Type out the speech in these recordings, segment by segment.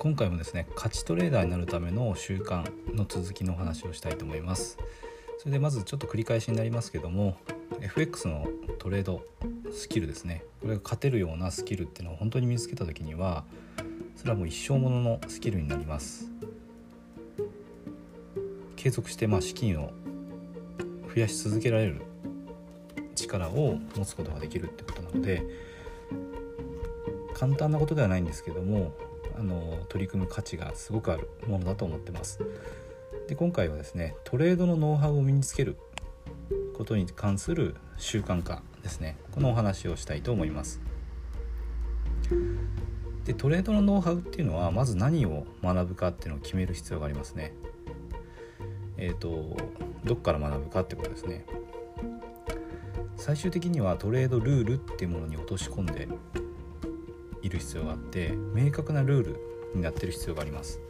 今回もですね勝ちトレーダーになるための習慣の続きのお話をしたいと思います。それでまずちょっと繰り返しになりますけども FX のトレードスキルですね。これが勝てるようなスキルっていうのを本当に見つけた時にはそれはもう一生もののスキルになります。継続してまあ資金を増やし続けられる力を持つことができるってことなので簡単なことではないんですけどもあの取り組む価値がすごくあるものだと思ってます。で今回はですねトレードのノウハウを身につけることに関する習慣化ですねこのお話をしたいと思います。でトレードのノウハウっていうのはまず何を学ぶかっていうのを決める必要がありますね。えっ、ー、とどっから学ぶかってことですね。最終的にはトレードルールっていうものに落とし込んでいる必要があって明確なルールになってる必要があります。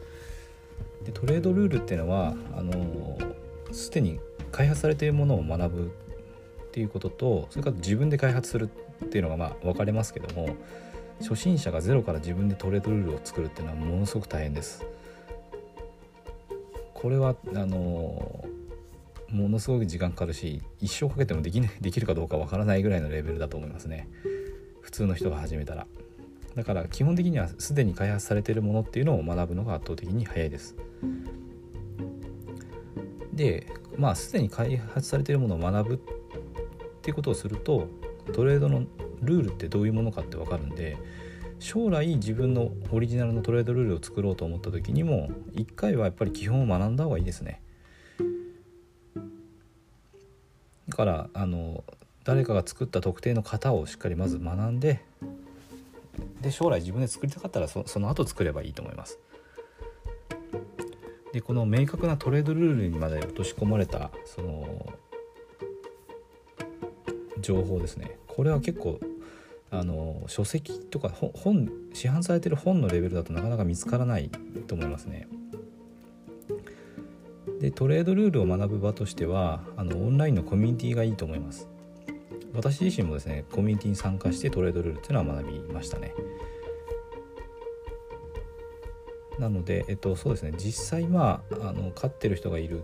でトレードルールっていうのはあのすでに開発されているものを学ぶっていうこととそれから自分で開発するっていうのがまあ分かれますけども初心者がゼロから自分でトレードルールを作るっていうのはものすごく大変です。これはあのものすごく時間かかるし一生かけてもでき,、ね、できるかどうかわからないぐらいのレベルだと思いますね。普通の人が始めたら。だから基本的にはすでに開発されているものっていうのを学ぶのが圧倒的に早いです。でまあすでに開発されているものを学ぶっていうことをするとトレードのルールってどういうものかって分かるんで将来自分のオリジナルのトレードルールを作ろうと思った時にも一回はやっぱり基本を学んだ方がいいですね。だからあの誰かが作った特定の型をしっかりまず学んでで将来自分で作りたかったらその後作ればいいと思います。でこの明確なトレードルールにまで落とし込まれたその情報ですねこれは結構あの書籍とか本市販されてる本のレベルだとなかなか見つからないと思いますね。でトレードルールを学ぶ場としてはあのオンラインのコミュニティがいいと思います。私自身もですねコミュニティに参加してトレードルールっていうのは学びましたねなので、えっと、そうですね実際まああの飼ってる人がいる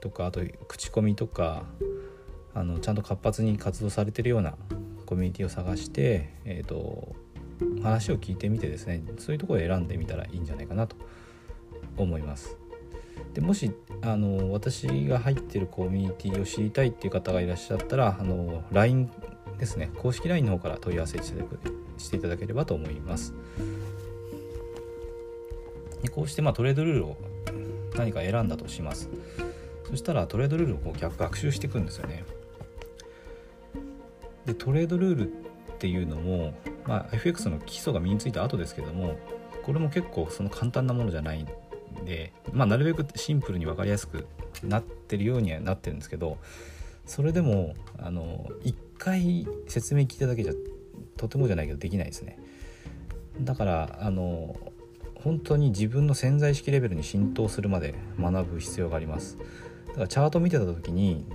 とかあと口コミとかあのちゃんと活発に活動されてるようなコミュニティを探して、えっと、話を聞いてみてですねそういうところを選んでみたらいいんじゃないかなと思います。でもしあの私が入ってるコミュニティを知りたいっていう方がいらっしゃったらあの LINE ですね。公式 LINE の方から問い合わせしていただければと思います。でこうしてまあトレードルールを何か選んだとします。そしたらトレードルールをこう逆学習していくんですよね。でトレードルールっていうのも、まあ、FX の基礎が身についた後ですけどもこれも結構その簡単なものじゃないで、まあ、なるべくシンプルに分かりやすくなってるようにはなってるんですけどそれでもあの1回説明聞いただけじゃとてもじゃないけどできないですね。だからあの本当に自分の潜在意識レベルに浸透するまで学ぶ必要があります。だからチャートを見てた時に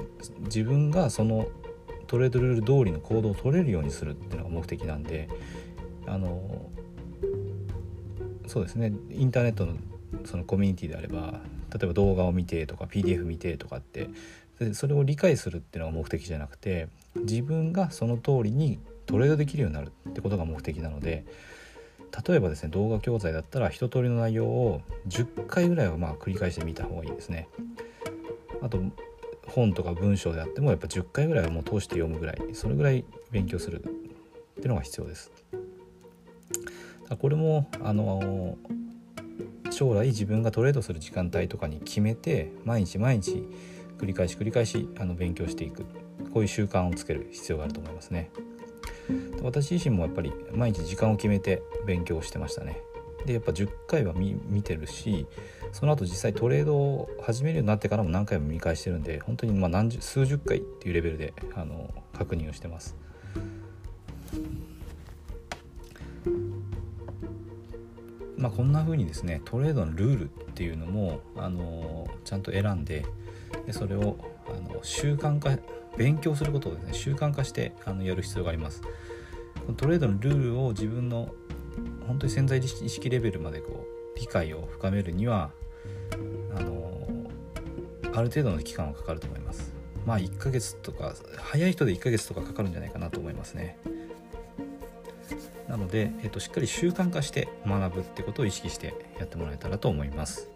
自分がそのトレードルール通りの行動を取れるようにするっていうのが目的なんであのそうですね。インターネットのそのコミュニティであれば例えば動画を見てとか PDF 見てとかってでそれを理解するっていうのが目的じゃなくて自分がその通りにトレードできるようになるってことが目的なので例えばですね動画教材だったら一通りの内容を10回ぐらいはまあ繰り返してみた方がいいですね。あと本とか文章であってもやっぱ10回ぐらいはもう通して読むぐらいそれぐらい勉強するっていうのが必要です。これもあの将来自分がトレードする時間帯とかに決めて毎日毎日繰り返し繰り返しあの勉強していく。こういう習慣をつける必要があると思いますね。私自身もやっぱり毎日時間を決めて勉強してましたね。でやっぱ10回は見てるしその後実際トレードを始めるようになってからも何回も見返してるんで本当にま何十数十回っていうレベルであの確認をしてます。まあ、こんな風にですねトレードのルールっていうのもあのちゃんと選んででそれをあの習慣化勉強することをですね習慣化してあのやる必要があります。このトレードのルールを自分の本当に潜在意識レベルまでこう理解を深めるにはあのある程度の期間はかかると思います。まあ1ヶ月とか早い人で1ヶ月とかかかるんじゃないかなと思いますね。なので、えっと、しっかり習慣化して学ぶってことを意識してやってもらえたらと思います。